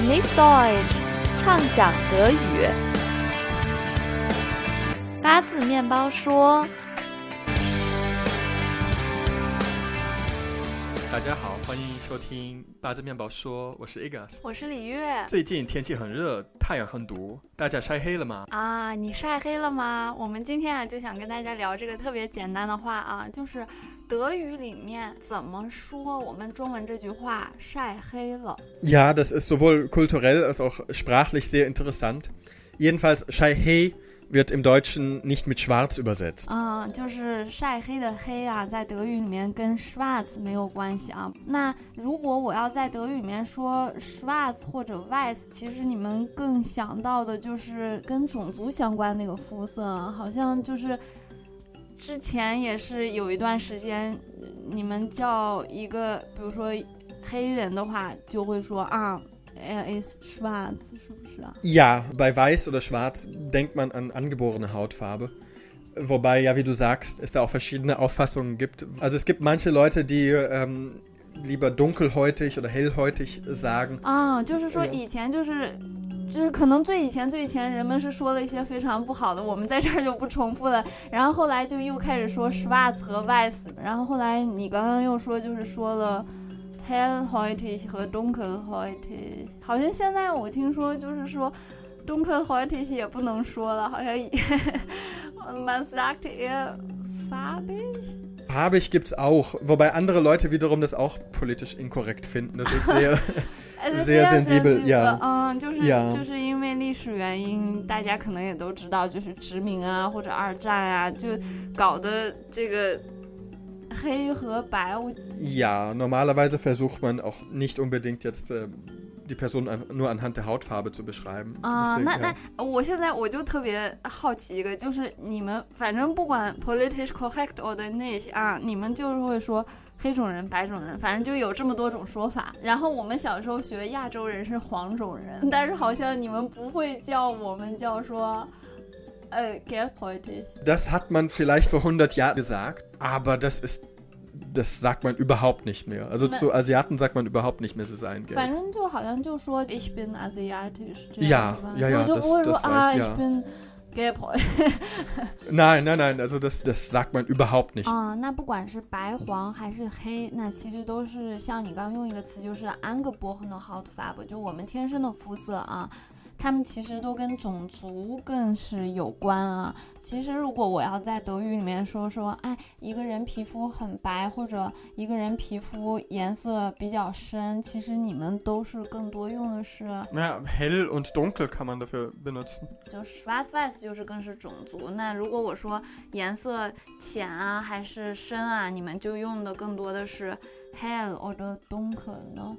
Genieß Deutsch，畅想德语。八字面包说。大家好，欢迎收听八字面包说，我是 Igas，我是李月。最近天气很热，太阳很毒，大家晒黑了吗？啊，你晒黑了吗？我们今天啊就想跟大家聊这个特别简单的话啊，就是德语里面怎么说我们中文这句话晒黑了。Ja, das ist sowohl kulturell als auch sprachlich sehr interessant. Jedenfalls 晒黑。Wird im Deutschen nicht mit schwarz übersetzt. 啊，就是晒黑的黑啊，在德语里面跟 schwarz 没有关系啊。那如果我要在德语里面说 schwarz 或者 weiß，其实你们更想到的就是跟种族相关那个肤色，好像就是之前也是有一段时间，你们叫一个，比如说黑人的话，就会说啊。er ist schwarz, Ja, bei weiß oder schwarz denkt man an angeborene Hautfarbe. Wobei, ja, wie du sagst, es da auch verschiedene Auffassungen gibt. Also es gibt manche Leute, die ähm, lieber dunkelhäutig oder hellhäutig sagen. 啊，就是说以前就是。就是可能最以前最以前人们是说了一些非常不好的，我们在这儿就不重复了。然后后来就又开始说 schwarz 和 weiß，然后后来你刚刚又说就是说了 hellhäutig 和 dunkelhäutig，好像现在我听说就是说 dunkelhäutig 也不能说了，好像 man sagt eher farbig。Farbig gibt's auch, wobei andere Leute wiederum das auch politisch inkorrekt finden. Das ist sehr, sehr sensibel, ja. 嗯，就是就是因为历史原因，大家可能也都知道，就是殖民啊或者二战啊，就搞的这个。ja, normalerweise versucht man auch nicht unbedingt jetzt äh, die Person an, nur anhand der Hautfarbe zu beschreiben. 啊，那那我现在我就特别好奇一个，就是你们反正不管 political correct or not 啊，你们就是会说黑种人、白种人，反正就有这么多种说法。然后我们小时候学亚洲人是黄种人，但是好像你们不会叫我们叫说。 äh, gelbhäutig. Das hat man vielleicht vor 100 Jahren gesagt, aber das ist das sagt man überhaupt nicht mehr. Also zu Asiaten sagt man überhaupt nicht mehr, sie seien gelb. 反正就好像就说 ich bin asiatisch. Ja, ja, ja, das, das ah, reicht, ich bin gelbhäutig. nein, nein, nein, also das, das sagt man überhaupt nicht. 啊，那不管是白黄还是黑，那其实都是像你刚用一个词，就是 angeborene Hautfarbe，就我们天生的肤色啊。 他们其实都跟种族更是有关啊。其实如果我要在德语里面说说，哎，一个人皮肤很白，或者一个人皮肤颜色比较深，其实你们都是更多用的是。那 hell und dunkel kann man dafür benutzen。就 schwarz-weiß 就是更是种族。那如果我说颜色浅啊还是深啊，你们就用的更多的是 hell oder dunkel 呢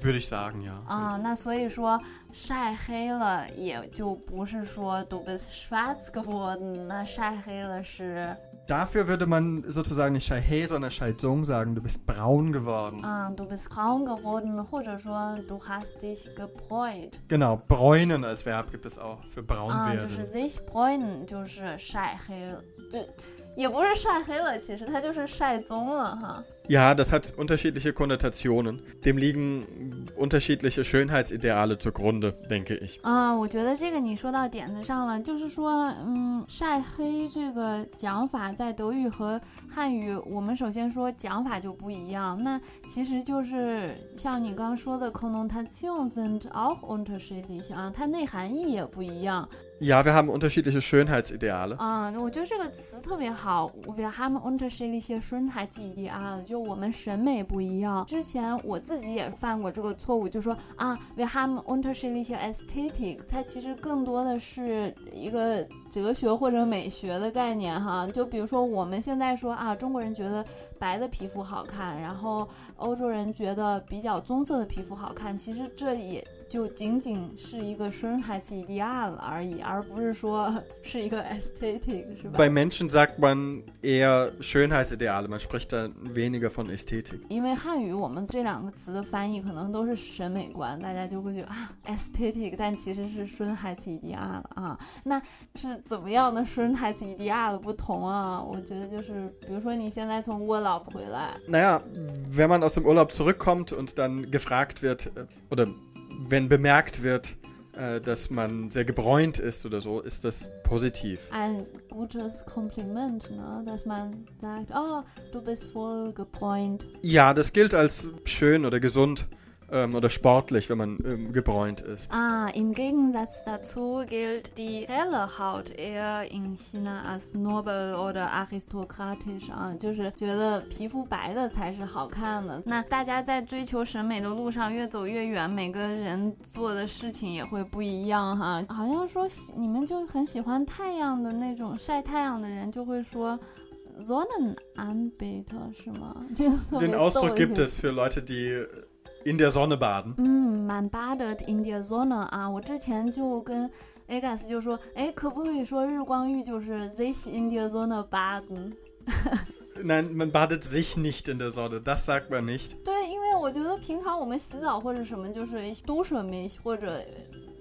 ？Würde ich sagen, ja. 啊，那所以说晒黑了，也就不是说 du bist schwarz geworden，那晒黑了是。Dafür würde man sozusagen nicht Shai sondern Shai Zong sagen, du bist braun geworden. Ah, du bist braun geworden, oder schon, du hast dich gebräut. Genau, bräunen als Verb gibt es auch für braun werden. 啊，就是 sich bräunen，就是晒黑，就也不是晒黑了，其实它就是晒棕了哈。 Ja, das hat unterschiedliche Konnotationen. Dem liegen unterschiedliche Schönheitsideale zugrunde, denke ich. 啊，我觉得这个你说到点子上了，就是说，嗯，晒黑这个讲法在德语和汉语，我们首先说讲法就不一样。那其实就是像你刚刚说的，Konnotation sind auch unterschiedlich 啊，它内涵义也不一样。Ja, wir haben unterschiedliche Schönheitsideale. 啊，我觉得这个词特别好。Wir haben unterschiedliche Schönheitsideale，就 我们审美不一样。之前我自己也犯过这个错误，就说啊，we have unterschiedliche Ästhetik 它其实更多的是一个哲学或者美学的概念哈。就比如说我们现在说啊，中国人觉得白的皮肤好看，然后欧洲人觉得比较棕色的皮肤好看，其实这也。就仅仅是一个 Schönheitsideal 而已，而不是说是一个 Ästhetik，是吧？Bei Menschen sagt man eher Schönheitsideale, man spricht dann weniger von Ästhetik。因为汉语我们这两个词的翻译可能都是审美观，大家就会觉得啊 Ästhetik，但其实是 Schönheitsideal 啊。那是怎么样的 Schönheitsideal 的不同啊？我觉得就是，比如说你现在从 Urlaub 回来，naja, wenn man aus dem Urlaub zurückkommt und dann gefragt wird oder wenn bemerkt wird, äh, dass man sehr gebräunt ist oder so, ist das positiv. Ein gutes Kompliment, ne? dass man sagt, oh, du bist voll gebräunt. Ja, das gilt als schön oder gesund ähm, oder sportlich, wenn man ähm, gebräunt ist. Ah, im Gegensatz dazu gilt die helle Haut eher in China als nobel oder aristokratisch 啊，就是觉得皮肤白的才是好看的。那大家在追求审美的路上越走越远，每个人做的事情也会不一样哈。好像说你们就很喜欢太阳的那种晒太阳的人就会说。Sonnenanbeter 是吗？就特别 Den 逗 Ausdruck 一 gibt 些 es für Leute, die in der Sonne baden. 嗯，man badet in der Sonne 啊，我之前就跟 Agas 就说，哎，可不可以说日光浴就是 sich in der Sonne baden？Nein, man badet sich nicht in der Sonne. Das sagt man nicht. 对，因为我觉得平常我们洗澡或者什么，就是 ich dusche mich 或者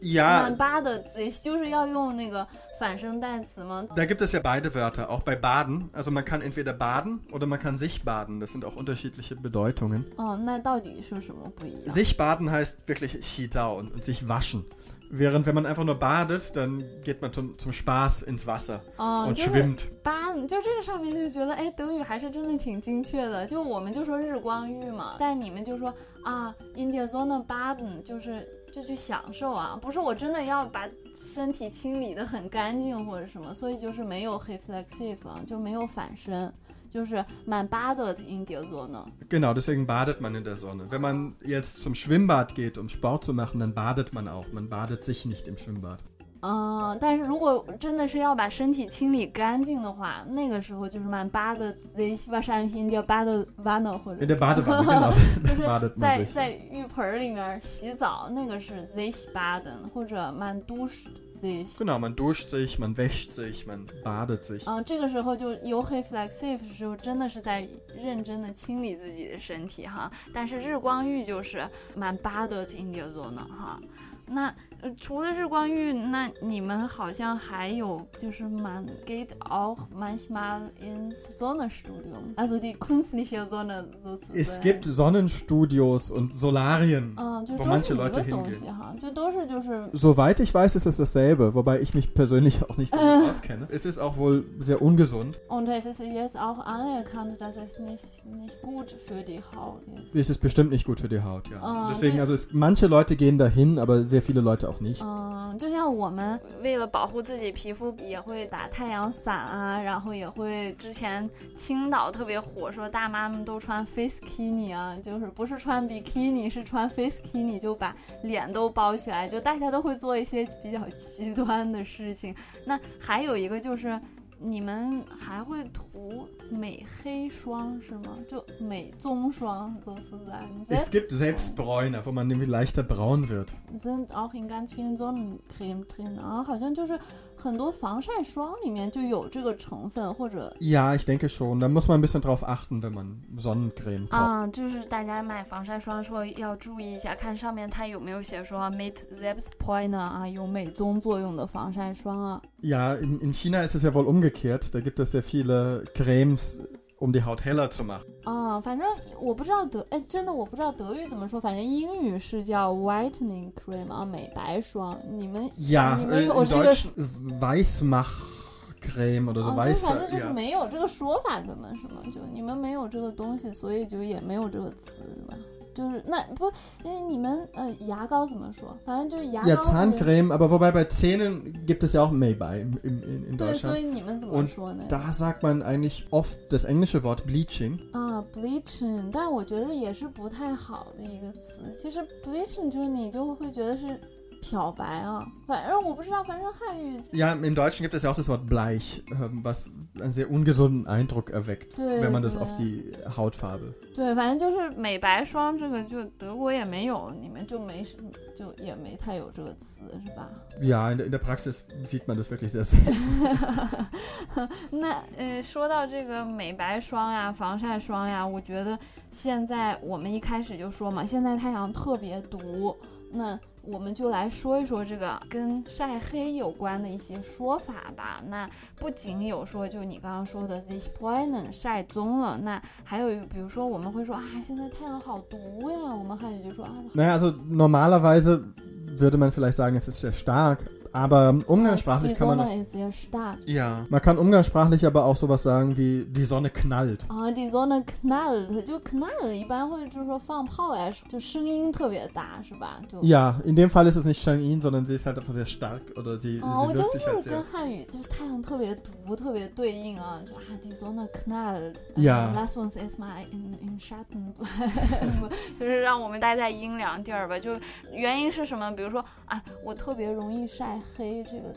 Ja, man badet sich，就是要用那个反声代词嘛。 da gibt es ja beide Wörter, auch bei baden. Also man kann entweder baden oder man kann sich baden. Das sind auch unterschiedliche Bedeutungen. 哦，那到底是什么不一样？ Sich baden heißt wirklich Xizao und, und sich waschen. Während wenn man einfach nur badet, dann geht man zum, zum Spaß ins Wasser 哦， und 就是 schwimmt. baden，就这个上面就觉得，哎，德语还是真的挺精确的。就我们就说日光浴嘛，但你们就说啊，in der Sonne baden，就是 就去享受啊，不是我真的要把身体清理的很干净或者什么，所以就是没有 reflexive，就没有反身，就是 man badet in der Sonne。Genau, deswegen badet man in der Sonne. Wenn man jetzt zum Schwimmbad geht, um Sport zu machen, dann badet man auch. Man badet sich nicht im Schwimmbad. 嗯，但是如果真的是要把身体清理干净的话，那个时候就是曼巴的，z waschen，叫巴德瓦纳或者。叫巴德瓦纳，就是。在在浴盆里面洗澡，那个是 z baden 或者曼杜斯 z。genau man duscht sich, man wäscht sich, man badet sich。嗯，这个时候就有很 flexive 的时候，真的是在认真的清理自己的身体哈。但是日光浴就是曼巴德清洁做呢哈。那呃除了日光浴，那你们好像还有就是 man geht auch manchmal ins Sonnenstudium, also die künstliche Sonne sozusagen。 Es gibt Sonnenstudios und Solarien. 嗯，就 wo 都是 manche 一个 Leute 东 hingehen. 西哈，就都是就是。 Soweit ich weiß, ist es dasselbe, wobei ich mich persönlich auch nicht so Äh. gut auskenne. Es ist auch wohl sehr ungesund. Und es ist jetzt auch anerkannt, dass es nicht, nicht gut für die Haut ist. Es ist bestimmt nicht gut für die Haut, ja. Ah, Deswegen, die- also es, manche Leute gehen dahin, aber sehr viele Leute auch nicht. 嗯，就像我们为了保护自己皮肤，也会打太阳伞啊，然后也会之前青岛特别火，说大妈们都穿 face kini 啊，就是不是穿比基尼，是穿 face kini，就把脸都包起来，就大家都会做一些比较极端的事情。那还有一个就是。你们还会涂美黑霜是吗？就美棕霜 sozusagen. Es gibt Selbst- Selbstbräuner, wo man nämlich leichter braun wird. sind auch in ganz vielen Sonnencreme drin 啊，好像就是很多防晒霜里面就有这个成分，或者 Ja, ich denke schon. Da muss man ein bisschen drauf achten, wenn man Sonnencreme kauft. 啊，就是大家买防晒霜的时候要注意一下，看上面它有没有写说 mit Selbstbräuner 啊，有美棕作用的防晒霜啊。 Ja, in, in China ist es ja wohl umgekehrt. Da gibt es sehr viele Cremes, um die Haut heller zu machen. 啊，反正我不知道德，哎，真的我不知道德语怎么说，反正英语是叫 whitening cream 啊，美白霜。你们 Ja, 你 äh, 们有 im 这个 Deutschen Weißmachcreme oder so 哦，就是反 weiße. 正就是 Ja. 没有这个说法，根本是吗？就你们没有这个东西，所以就也没有这个词，对吧？ 就是那不，因为你们呃牙膏怎么说？反正就是牙膏 Ja, 或者是。 Zahncreme, aber wobei bei Zähnen gibt es ja auch Maybei in, in, in 对，所 Deutschland. 以你们怎么 Und 说呢？ Da sagt man eigentlich oft das englische Wort Bleaching. 啊，bleaching，但我觉得也是不太好的一个词。其实 bleaching 就是你就会觉得是 漂白啊，反正我不知道，反正汉语 Ja, im Deutschen gibt es ja auch das Wort Bleich, ähm, was einen sehr ungesunden Eindruck erweckt, 对 wenn man das 对 auf die Hautfarbe. 对，反正就是美白霜这个，就德国也没有，你们就没就也没太有这个词是吧？Ja, in der, in der Praxis sieht man das wirklich sehr selten. 那呃，说到这个美白霜呀、防晒霜呀，我觉得现在我们一开始就说嘛，现在太阳特别毒，那我们就来说一说这个跟晒黑有关的一些说法吧。那不仅有说，就你刚刚说的 this point 晒棕了，那还有比如说我们会说啊，现在太阳好毒呀，我们汉语就说啊。Naja, also normalerweise würde man vielleicht sagen, es ist sehr stark. Aber umgangssprachlich kann man. Sonne ist sehr stark. Ja. Man kann umgangssprachlich aber auch sowas sagen wie die Sonne knallt. 啊，die Sonne knallt，就 knall，一般会就是说放炮呀，就声音特别大，是吧？就 Ja, in dem Fall ist es nicht Shangin, sondern sie ist halt einfach sehr stark oder sie, 啊， sie 我觉得 wirkt 就 sich 是 halt 跟 sehr. 汉语就是太阳特别毒，特别对应啊，就啊，die Sonne knallt。 Ja. Lass uns erstmal in in Schatten bleiben，就是让我们待在阴凉地儿吧。就原因是什么？比如说，啊，我特别容易晒黑，这个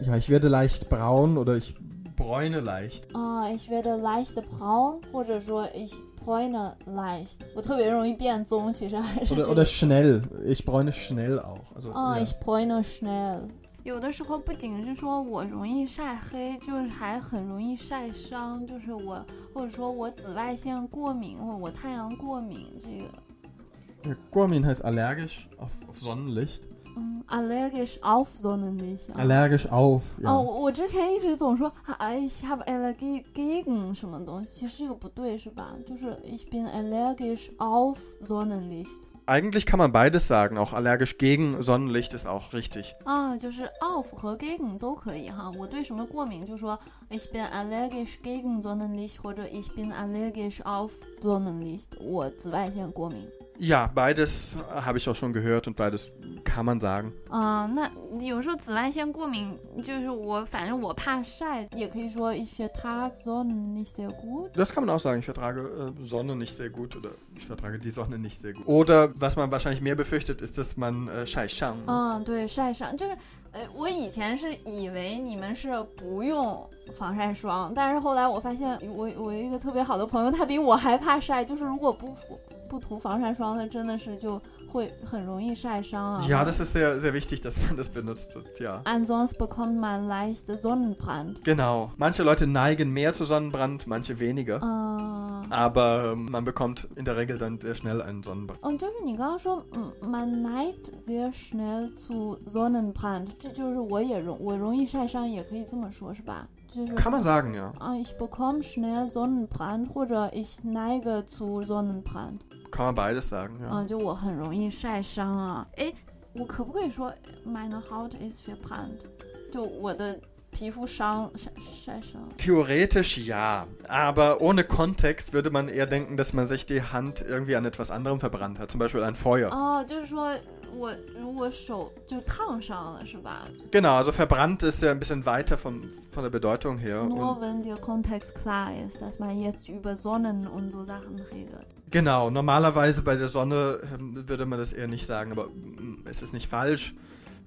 Ja, ich werde leicht braun oder ich bräune leicht. 啊，ich werde leicht braun，或者说 ich bräune leicht，我特别容易变棕，其实还是 Oder, 这 oder 个 schnell. Ich bräune schnell auch. Also, 啊 ja. ich bräune schnell。有的时候不仅是说我容易晒黑，就是还很容易晒伤，就是我或者说我紫外线过敏，或者我太阳过敏，这个 Ja, Guamin heißt allergisch auf, auf Sonnenlicht. 嗯，allergisch auf Sonnenlicht 啊。 Allergisch auf. Ja. 哦，我我之前一直总说啊，ich habe Allergie gegen 什么东西，其实这个不对是吧？就是 ich bin allergisch auf Sonnenlicht Eigentlich kann man beides sagen. Auch allergisch gegen Sonnenlicht ist auch richtig. 啊，就是 auf 和 gegen 都可以哈。我对什么过敏就说 ich bin allergisch gegen Sonnenlicht 或者 ich bin allergisch auf Sonnenlicht，我紫外线过敏。 Ja, beides habe ich auch schon gehört und beides kann man sagen. 啊、那有时候紫外线过敏，就是我反正我怕晒，也可以说 ich vertrage Sonnen nicht sehr gut。 Das kann man auch sagen. Ich vertrage äh, Sonne nicht sehr gut oder ich vertrage die Sonne nicht sehr gut. Oder was man wahrscheinlich mehr befürchtet, ist, dass man äh, Scheishang. 嗯，对，晒伤就是，呃，我以前是以为你们是不用防晒霜，但是后来我发现我我有一个特别好的朋友，他比我还怕晒，就是如果不 不不涂防晒霜，他真的是就会很容易晒伤啊。 Ja, das ist sehr, sehr wichtig, dass man das benutzt. Und, ja. Ansonsten bekommt man leicht Sonnenbrand. Genau. Manche Leute neigen mehr zu Sonnenbrand, manche weniger. 嗯 Aber ähm, man bekommt in der Regel dann sehr schnell einen Sonnenbrand. 嗯，就是你刚刚说，嗯，man neigt sehr schnell zu Sonnenbrand，这就是我也容我容易晒伤，也可以这么说，是吧？就是。 Kann man sagen, ja. 啊，ich bekomme schnell Sonnenbrand 或者 ich neige zu Sonnenbrand。 Kann man beides sagen, ja. 啊，就我很容易晒伤啊。诶，我可不可以说 meine Haut ist verbrannt？就我的皮肤伤晒晒伤。 Theoretisch ja, aber ohne Kontext würde man eher denken, dass man sich die Hand irgendwie an etwas anderem verbrannt hat, zum Beispiel ein Feuer. 哦，就是说 我如果手就烫伤了，是吧 Genau, also verbrannt ist ja ein bisschen weiter von, von der Bedeutung her. Nur Und wenn der Kontext klar ist, dass man jetzt über Sonnen und so Sachen redet. genau, normalerweise bei der Sonne ähm, würde man das eher nicht sagen, aber mm, es ist nicht falsch.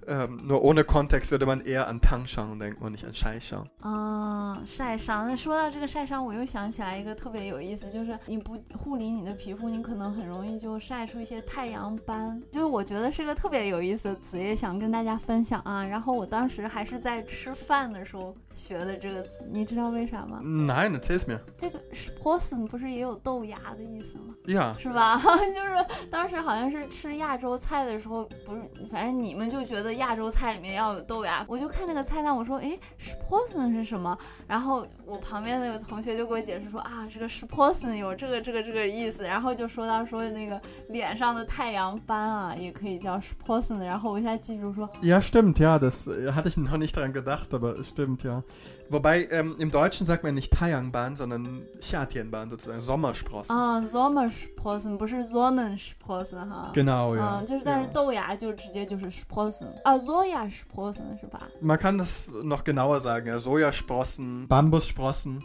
Ähm, nur ohne Kontext würde man eher an Tangshang denken und nicht an Shaishang. 啊，晒伤。那说到这个晒伤，我又想起来一个特别有意思，就是你不护理你的皮肤，你可能很容易就晒出一些太阳斑。就是我觉得是个特别有意思的词，也想跟大家分享啊。然后我当时还是在吃饭的时候学的这个词，你知道为啥吗？Nein, erzähl's mir. 这个 sprossen 不是也有豆芽的意思吗？Ja, 是吧？就是当时好像是吃亚洲菜的时候，不是，反正你们就觉得亚洲菜里面要有豆芽，我就看那个菜单，我说，诶 s p o s e n 是什么？然后我旁边那个同学就给我解释说，啊，这个 s p o s e n 有这个这个这个意思，然后就说到说那个脸上的太阳斑啊，也可以叫 s p o s e n 然后我一下记住说，ja, stimmt, ja, das äh, hatte ich noch nicht dran gedacht, aber es stimmt, ja. Wobei ähm, im Deutschen sagt man nicht Taeyangbahn, sondern Xia-Tianbahn sozusagen, Sommersprossen. 啊，Sommer s p o s e n 不是 Sonnen s p o s e n 哈。 Genau, ja. 嗯，就是但是 ja. 豆芽就直接就是 s p o s e n 啊，Soja s p o s e n 是吧？ Man kann das noch genauer sagen, ja. Sojasprossen, Bambussprossen.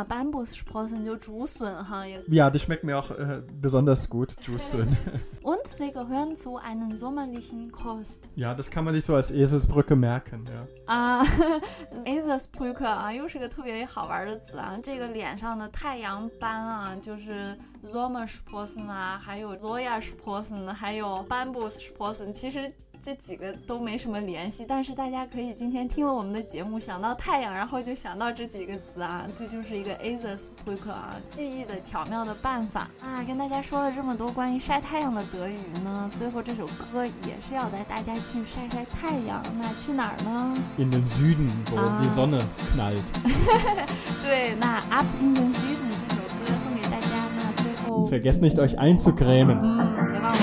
啊，Bambussprossen 就竹笋哈，也 Ja, die schmecken mir auch äh, besonders gut, Juice. und sie gehören zu einer sommerlichen Kost. ja, das kann man sich so als Eselsbrücke merken, ja. 啊 e s a s p r ü k e 啊，又是个特别好玩的词啊。这个脸上的太阳斑啊，就是 Sommersprossen 啊，还有 Sojasprossen，还有 Bambussprossen，其实 这几个都没什么联系，但是大家可以今天听了我们的节目，想到太阳，然后就想到这几个词啊，这就是一个 a s e s p r k 啊，记忆的巧妙的办法啊。跟大家说了这么多关于晒太阳的德语呢，最后这首歌也是要带大家去晒晒太阳。那去哪儿呢？In den Süden, wo die Sonne knallt. 对，那 Up in den Süden 这首歌送给大家。那最后 Vergesst nicht euch einzucremen. 嗯，别忘了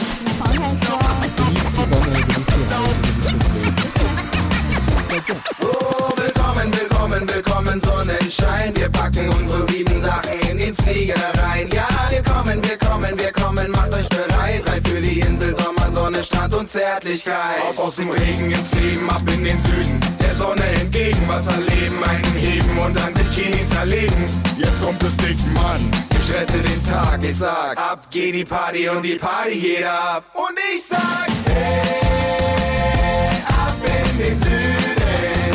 Leben.Oh, willkommen, willkommen, willkommen, Sonnenschein. Wir packen unsere sieben Sachen in den Flieger rein. Ja, wir kommen, wir kommen, wir kommen, macht euch bereit. Drei für die Insel, Sommer, Sonne, Strand und Zärtlichkeit. Auf aus dem Regen ins Leben, ab in den Süden. Der Sonne entgegen, was erleben, einen heben und dann Bikinis erlegen. Jetzt kommt es dick, Mann. Ich rette den Tag, ich sag, ab geht die Party und die Party geht ab. Und ich sag, hey, ab in den Süden.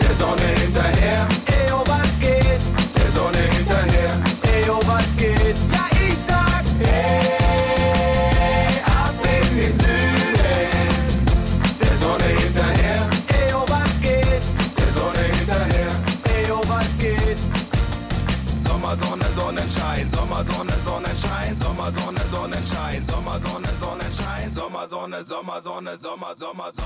Der Sonne hinterher, ey, oh, was geht? Der Sonne hinterher, ey, oh, was geht? Ja, ich sag, ab in den Süden. Der Sonne hinterher, ey, oh, was geht? Der Sonne hinterher, ey, oh, was geht? Sommer, Sonne, Sonnenschein, Sommer, Sonne, Sonnenschein, Sommer, Sonne, Sonnenschein, Sommer, Sonne, Sonnenschein, Sommer, Sonne, Sommer, Sonne, Sommer, Sommer, Sommer,